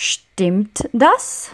Stimmt das?